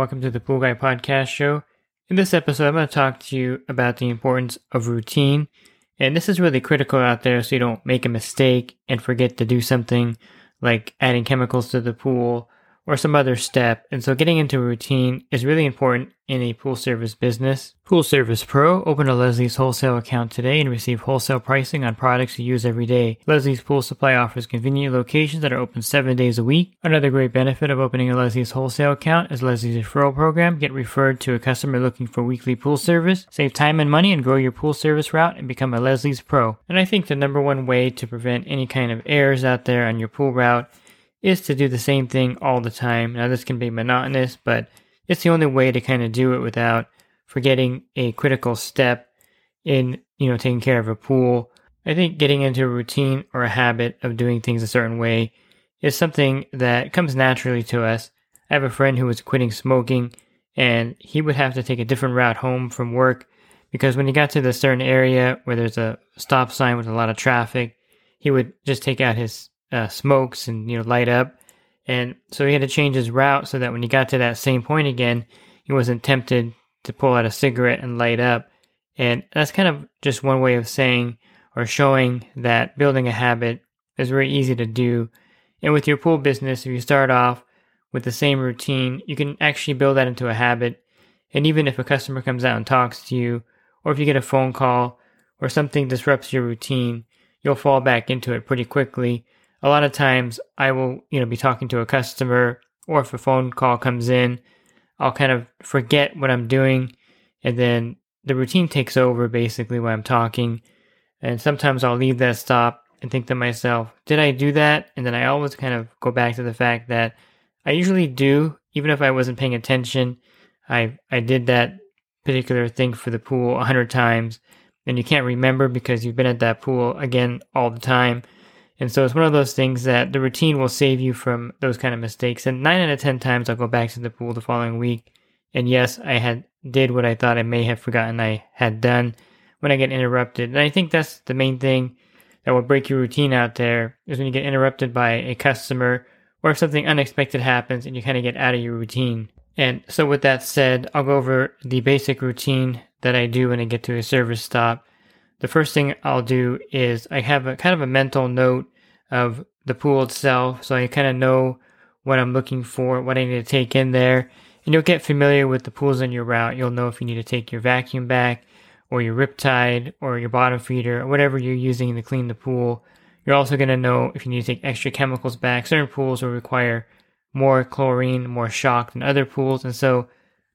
Welcome to the Pool Guy Podcast Show. In this episode, I'm going to talk to you about the importance of routine. And this is really critical out there so you don't make a mistake and forget to do something like adding chemicals to the pool or some other step. And so getting into a routine is really important in a pool service business. Pool Service Pro, open a Leslie's wholesale account today and receive wholesale pricing on products you use every day. Leslie's Pool Supply offers convenient locations that are open seven days a week. Another great benefit of opening a Leslie's wholesale account is Leslie's referral program. Get referred to a customer looking for weekly pool service. Save time and money and grow your pool service route and become a Leslie's Pro. And I think the number one way to prevent any kind of errors out there on your pool route is to do the same thing all the time. Now, this can be monotonous, but it's the only way to kind of do it without forgetting a critical step in, you know, taking care of a pool. I think getting into a routine or a habit of doing things a certain way is something that comes naturally to us. I have a friend who was quitting smoking and he would have to take a different route home from work because when he got to the certain area where there's a stop sign with a lot of traffic, he would just take out his uh, smokes and you know light up, and so he had to change his route so that when he got to that same point again, he wasn't tempted to pull out a cigarette and light up. And that's kind of just one way of saying or showing that building a habit is very easy to do. And with your pool business, if you start off with the same routine, you can actually build that into a habit. And even if a customer comes out and talks to you, or if you get a phone call or something disrupts your routine, you'll fall back into it pretty quickly a lot of times I will, you know, be talking to a customer or if a phone call comes in, I'll kind of forget what I'm doing and then the routine takes over basically when I'm talking. And sometimes I'll leave that stop and think to myself, did I do that? And then I always kind of go back to the fact that I usually do, even if I wasn't paying attention. I I did that particular thing for the pool a hundred times and you can't remember because you've been at that pool again all the time. And so it's one of those things that the routine will save you from those kind of mistakes. And nine out of 10 times I'll go back to the pool the following week. And yes, I had did what I thought I may have forgotten I had done when I get interrupted. And I think that's the main thing that will break your routine out there is when you get interrupted by a customer or if something unexpected happens and you kind of get out of your routine. And so with that said, I'll go over the basic routine that I do when I get to a service stop the first thing I'll do is I have a kind of a mental note of the pool itself, so I kind of know what I'm looking for, what I need to take in there, and you'll get familiar with the pools on your route. You'll know if you need to take your vacuum back, or your Riptide, or your bottom feeder, or whatever you're using to clean the pool. You're also going to know if you need to take extra chemicals back. Certain pools will require more chlorine, more shock than other pools, and so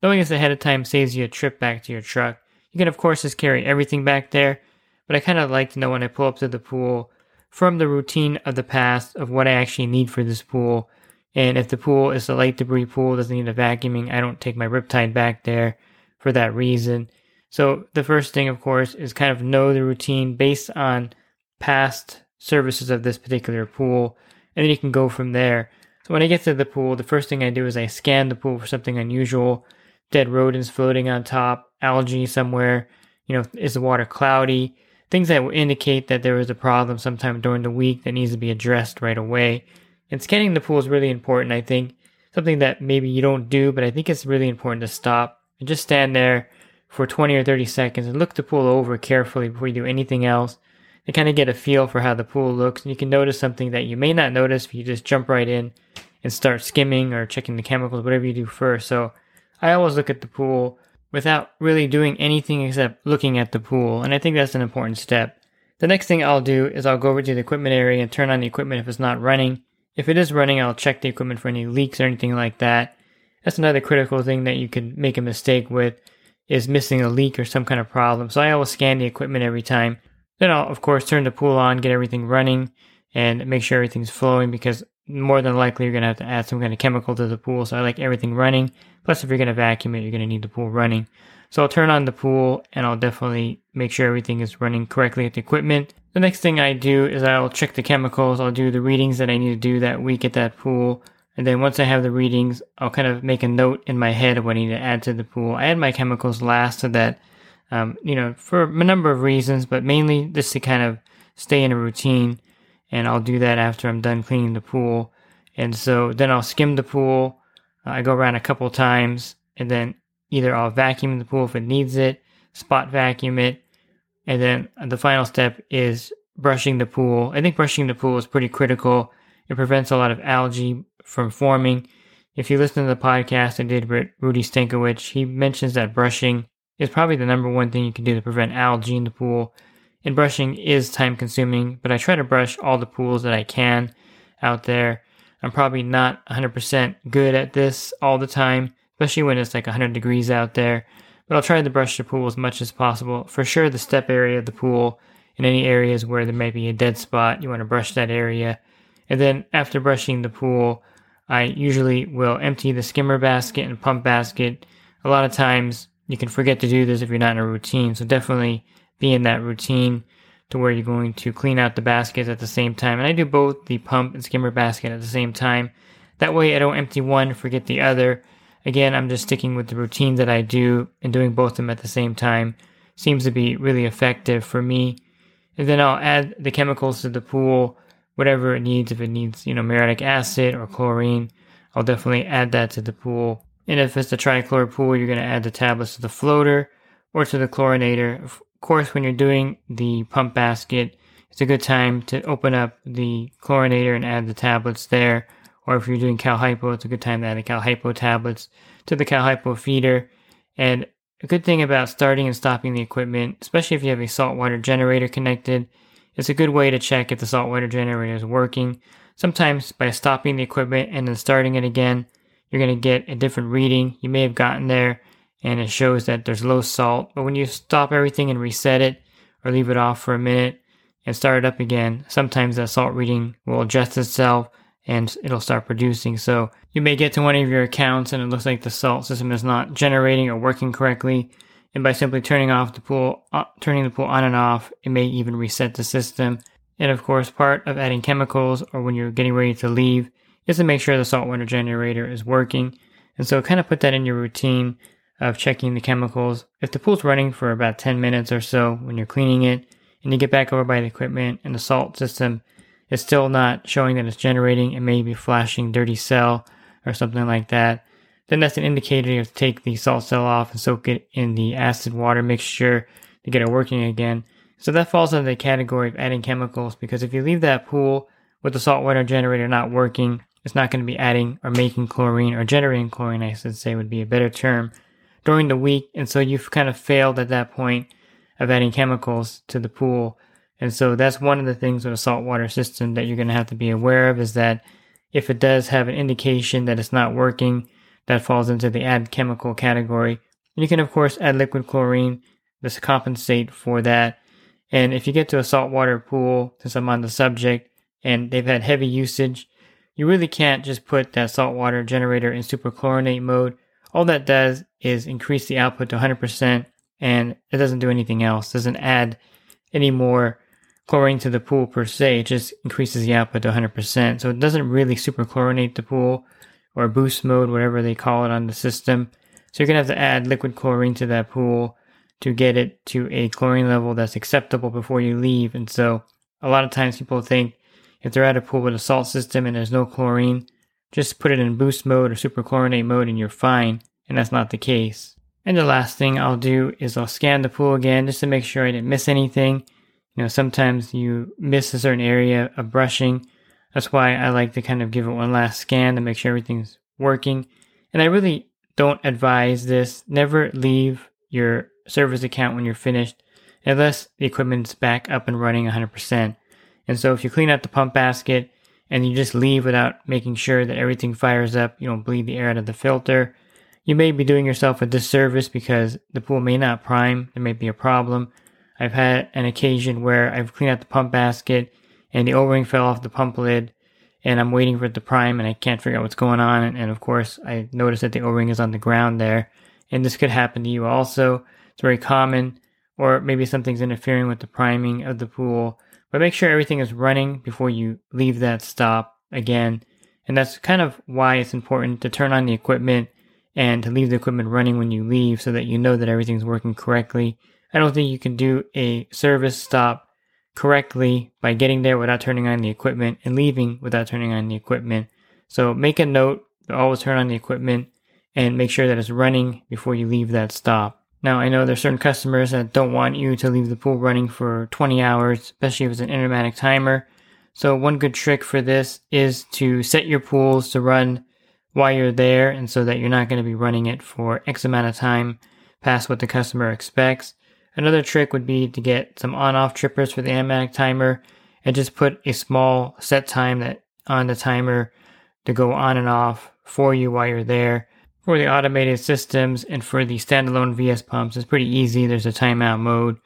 knowing this ahead of time saves you a trip back to your truck. You can, of course, just carry everything back there, but I kind of like to know when I pull up to the pool from the routine of the past of what I actually need for this pool. And if the pool is a light debris pool, doesn't need a vacuuming, I don't take my Riptide back there for that reason. So the first thing, of course, is kind of know the routine based on past services of this particular pool, and then you can go from there. So when I get to the pool, the first thing I do is I scan the pool for something unusual, dead rodents floating on top, algae somewhere, you know, is the water cloudy? Things that indicate that there is a problem sometime during the week that needs to be addressed right away. And scanning the pool is really important, I think. Something that maybe you don't do, but I think it's really important to stop and just stand there for 20 or 30 seconds and look the pool over carefully before you do anything else to kind of get a feel for how the pool looks. And you can notice something that you may not notice if you just jump right in and start skimming or checking the chemicals, whatever you do first. So I always look at the pool without really doing anything except looking at the pool, and I think that's an important step. The next thing I'll do is I'll go over to the equipment area and turn on the equipment if it's not running. If it is running, I'll check the equipment for any leaks or anything like that. That's another critical thing that you could make a mistake with is missing a leak or some kind of problem. So I always scan the equipment every time Then I'll, of course, turn the pool on, get everything running, and make sure everything's flowing because more than likely you're going to have to add some kind of chemical to the pool. So I like everything running. Plus, if you're going to vacuum it, you're going to need the pool running. So I'll turn on the pool and I'll definitely make sure everything is running correctly with the equipment. The next thing I do is I'll check the chemicals. I'll do the readings that I need to do that week at that pool. And then once I have the readings, I'll kind of make a note in my head of what I need to add to the pool. I add my chemicals last so that, um, you know, for a number of reasons, but mainly just to kind of stay in a routine. And I'll do that after I'm done cleaning the pool. And so then I'll skim the pool. Uh, I go around a couple times and then either I'll vacuum the pool if it needs it, spot vacuum it, and then the final step is brushing the pool. I think brushing the pool is pretty critical. It prevents a lot of algae from forming. If you listen to the podcast I did with Rudy Stankowitz, he mentions that brushing is probably the number one thing you can do to prevent algae in the pool. And brushing is time consuming, but I try to brush all the pools that I can out there. I'm probably not 100% good at this all the time, especially when it's like 100 degrees out there. But I'll try to brush the pool as much as possible. For sure, the step area of the pool, in any areas where there may be a dead spot, you want to brush that area. And then after brushing the pool, I usually will empty the skimmer basket and pump basket. A lot of times you can forget to do this if you're not in a routine. So definitely be in that routine to where you're going to clean out the baskets at the same time. And I do both the pump and skimmer basket at the same time. That way I don't empty one, forget the other. Again, I'm just sticking with the routine that I do and doing both of them at the same time. Seems to be really effective for me. And then I'll add the chemicals to the pool, whatever it needs. If it needs, you know, muriatic acid or chlorine, I'll definitely add that to the pool. And if it's a trichlor pool, you're going to add the tablets to the floater or to the chlorinator. Course, when you're doing the pump basket, it's a good time to open up the chlorinator and add the tablets there or if you're doing Cal Hypo, it's a good time to add the Cal Hypo tablets to the Cal Hypo feeder. And a good thing about starting and stopping the equipment, especially if you have a saltwater generator connected, it's a good way to check if the saltwater generator is working. Sometimes by stopping the equipment and then starting it again, you're going to get a different reading. You may have gotten there and it shows that there's low salt, but when you stop everything and reset it or leave it off for a minute and start it up again, sometimes that salt reading will adjust itself and it'll start producing. So you may get to one of your accounts and it looks like the salt system is not generating or working correctly. And by simply turning off the pool, uh, turning the pool on and off, it may even reset the system. And of course, part of adding chemicals or when you're getting ready to leave is to make sure the saltwater generator is working. And so kind of put that in your routine of checking the chemicals. If the pool's running for about 10 minutes or so when you're cleaning it and you get back over by the equipment and the salt system is still not showing that it's generating. It may be flashing dirty cell or something like that. Then that's an indicator you have to take the salt cell off and soak it in the acid water mixture to get it working again. So that falls under the category of adding chemicals because if you leave that pool with the saltwater generator not working, it's not going to be adding or making chlorine or generating chlorine, I should say would be a better term during the week. And so you've kind of failed at that point of adding chemicals to the pool. And so that's one of the things with a saltwater system that you're going to have to be aware of is that if it does have an indication that it's not working, that falls into the add chemical category. You can of course add liquid chlorine to compensate for that. And if you get to a saltwater pool, since I'm on the subject, and they've had heavy usage, you really can't just put that saltwater generator in superchlorinate mode. All that does is increase the output to 100% and it doesn't do anything else. Doesn't add any more chlorine to the pool per se. It just increases the output to 100%. So it doesn't really superchlorinate the pool or boost mode, whatever they call it on the system. So you're going to have to add liquid chlorine to that pool to get it to a chlorine level that's acceptable before you leave. And so a lot of times people think if they're at a pool with a salt system and there's no chlorine, just put it in boost mode or superchlorinate mode and you're fine. And that's not the case. And the last thing I'll do is I'll scan the pool again just to make sure I didn't miss anything. You know, sometimes you miss a certain area of brushing. That's why I like to kind of give it one last scan to make sure everything's working. And I really don't advise this. Never leave your service account when you're finished unless the equipment's back up and running 100%. And so if you clean out the pump basket and you just leave without making sure that everything fires up, you don't bleed the air out of the filter, you may be doing yourself a disservice because the pool may not prime. There may be a problem. I've had an occasion where I've cleaned out the pump basket and the O-ring fell off the pump lid and I'm waiting for it to prime and I can't figure out what's going on. And, and of course, I notice that the O-ring is on the ground there. And this could happen to you also. It's very common, or maybe something's interfering with the priming of the pool. But make sure everything is running before you leave that stop again. And that's kind of why it's important to turn on the equipment and to leave the equipment running when you leave so that you know that everything's working correctly. I don't think you can do a service stop correctly by getting there without turning on the equipment and leaving without turning on the equipment. So make a note to always turn on the equipment and make sure that it's running before you leave that stop. Now, I know there's certain customers that don't want you to leave the pool running for 20 hours, especially if it's an intermatic timer. So one good trick for this is to set your pools to run while you're there and so that you're not going to be running it for X amount of time past what the customer expects. Another trick would be to get some on-off trippers for the automatic timer and just put a small set time that on the timer to go on and off for you while you're there. For the automated systems and for the standalone VS pumps, it's pretty easy. There's a timeout mode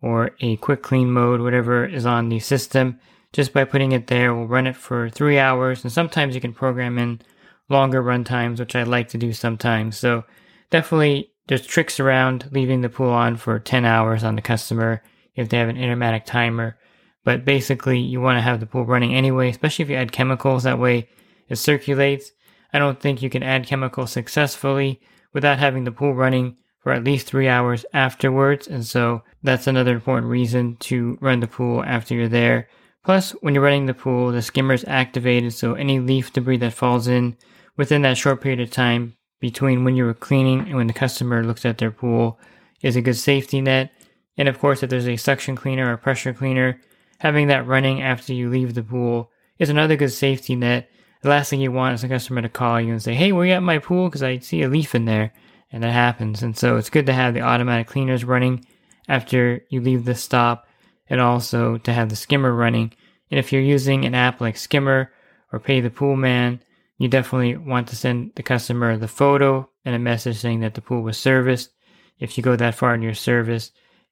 or a quick clean mode, whatever is on the system. Just by putting it there, we'll run it for three hours. And sometimes you can program in longer run times, which I like to do sometimes. So definitely there's tricks around leaving the pool on for 10 hours on the customer if they have an intermatic timer. But basically, you want to have the pool running anyway, especially if you add chemicals. That way it circulates. I don't think you can add chemicals successfully without having the pool running for at least three hours afterwards. And so that's another important reason to run the pool after you're there. Plus, when you're running the pool, the skimmer is activated, so any leaf debris that falls in within that short period of time between when you were cleaning and when the customer looks at their pool is a good safety net. And of course, if there's a suction cleaner or pressure cleaner, having that running after you leave the pool is another good safety net. The last thing you want is a customer to call you and say, Hey, were you at my pool? Because I see a leaf in there. And that happens. And so it's good to have the automatic cleaners running after you leave the stop and also to have the skimmer running. And if you're using an app like Skimmer or Pay the Pool Man, you definitely want to send the customer the photo and a message saying that the pool was serviced if you go that far in your service.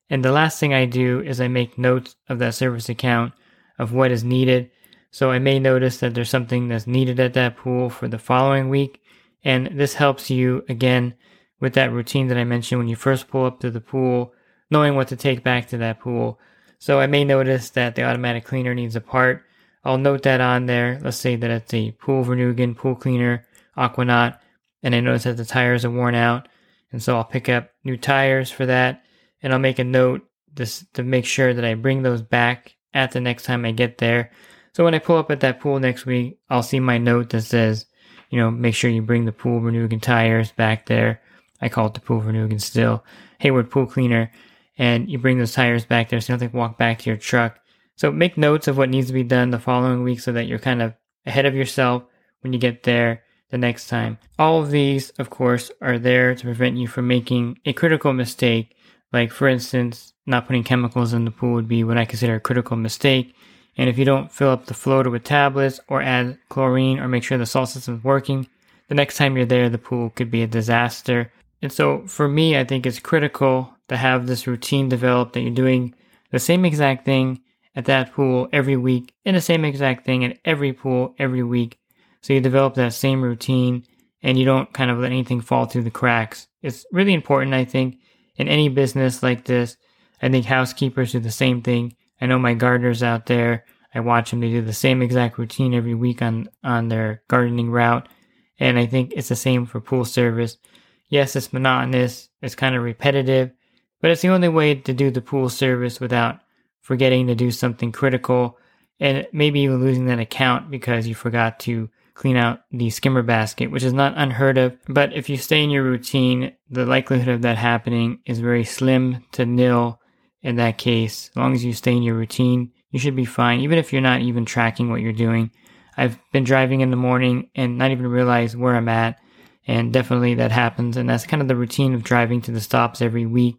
And the last thing I do is I make notes of that service account of what is needed. So I may notice that there's something that's needed at that pool for the following week. And this helps you again with that routine that I mentioned when you first pull up to the pool, knowing what to take back to that pool. So I may notice that the automatic cleaner needs a part I'll note that on there. Let's say that it's a Poolvergnuegen pool cleaner, Aquanaut, and I notice that the tires are worn out. And so I'll pick up new tires for that. And I'll make a note this to make sure that I bring those back at the next time I get there. So when I pull up at that pool next week, I'll see my note that says, you know, make sure you bring the Poolvergnuegen tires back there. I call it the Poolvergnuegen still. Hayward pool cleaner. And you bring those tires back there so you don't have to walk back to your truck so make notes of what needs to be done the following week so that you're kind of ahead of yourself when you get there the next time. All of these, of course, are there to prevent you from making a critical mistake. Like, for instance, not putting chemicals in the pool would be what I consider a critical mistake. And if you don't fill up the floater with tablets or add chlorine or make sure the salt system is working, the next time you're there, the pool could be a disaster. And so for me, I think it's critical to have this routine developed that you're doing the same exact thing at that pool every week and the same exact thing at every pool every week. So you develop that same routine and you don't kind of let anything fall through the cracks. It's really important, I think, in any business like this. I think housekeepers do the same thing. I know my gardeners out there. I watch them. They do the same exact routine every week on, on their gardening route. And I think it's the same for pool service. Yes, it's monotonous. It's kind of repetitive, but it's the only way to do the pool service without forgetting to do something critical and maybe even losing that account because you forgot to clean out the skimmer basket, which is not unheard of. But if you stay in your routine, the likelihood of that happening is very slim to nil in that case. As long as you stay in your routine, you should be fine, even if you're not even tracking what you're doing. I've been driving in the morning and not even realize where I'm at. And definitely that happens. And that's kind of the routine of driving to the stops every week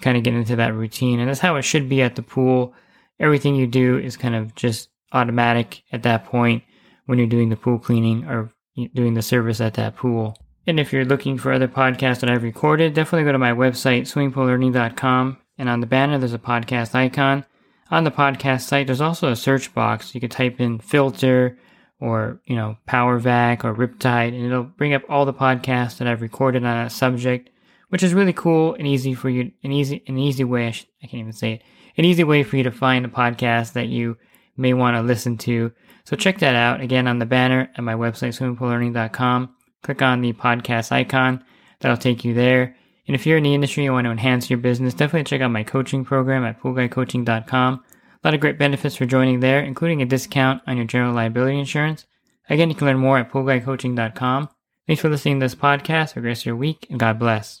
kind of get into that routine. And that's how it should be at the pool. Everything you do is kind of just automatic at that point when you're doing the pool cleaning or doing the service at that pool. And if you're looking for other podcasts that I've recorded, definitely go to my website, swimmingpoollearning.com, and on the banner there's a podcast icon. On the podcast site, there's also a search box. You can type in filter or, you know, power vac or riptide, and it'll bring up all the podcasts that I've recorded on that subject, which is really cool and easy for you, an easy, an easy way, I, I can't even say it, an easy way for you to find a podcast that you may want to listen to. So check that out again on the banner at my website, swimmingpoollearning.com. Click on the podcast icon. That'll take you there. And if you're in the industry and want to enhance your business, definitely check out my coaching program at poolguycoaching.com. A lot of great benefits for joining there, including a discount on your general liability insurance. Again, you can learn more at poolguycoaching.com. Thanks for listening to this podcast. Have a great your week, and God bless.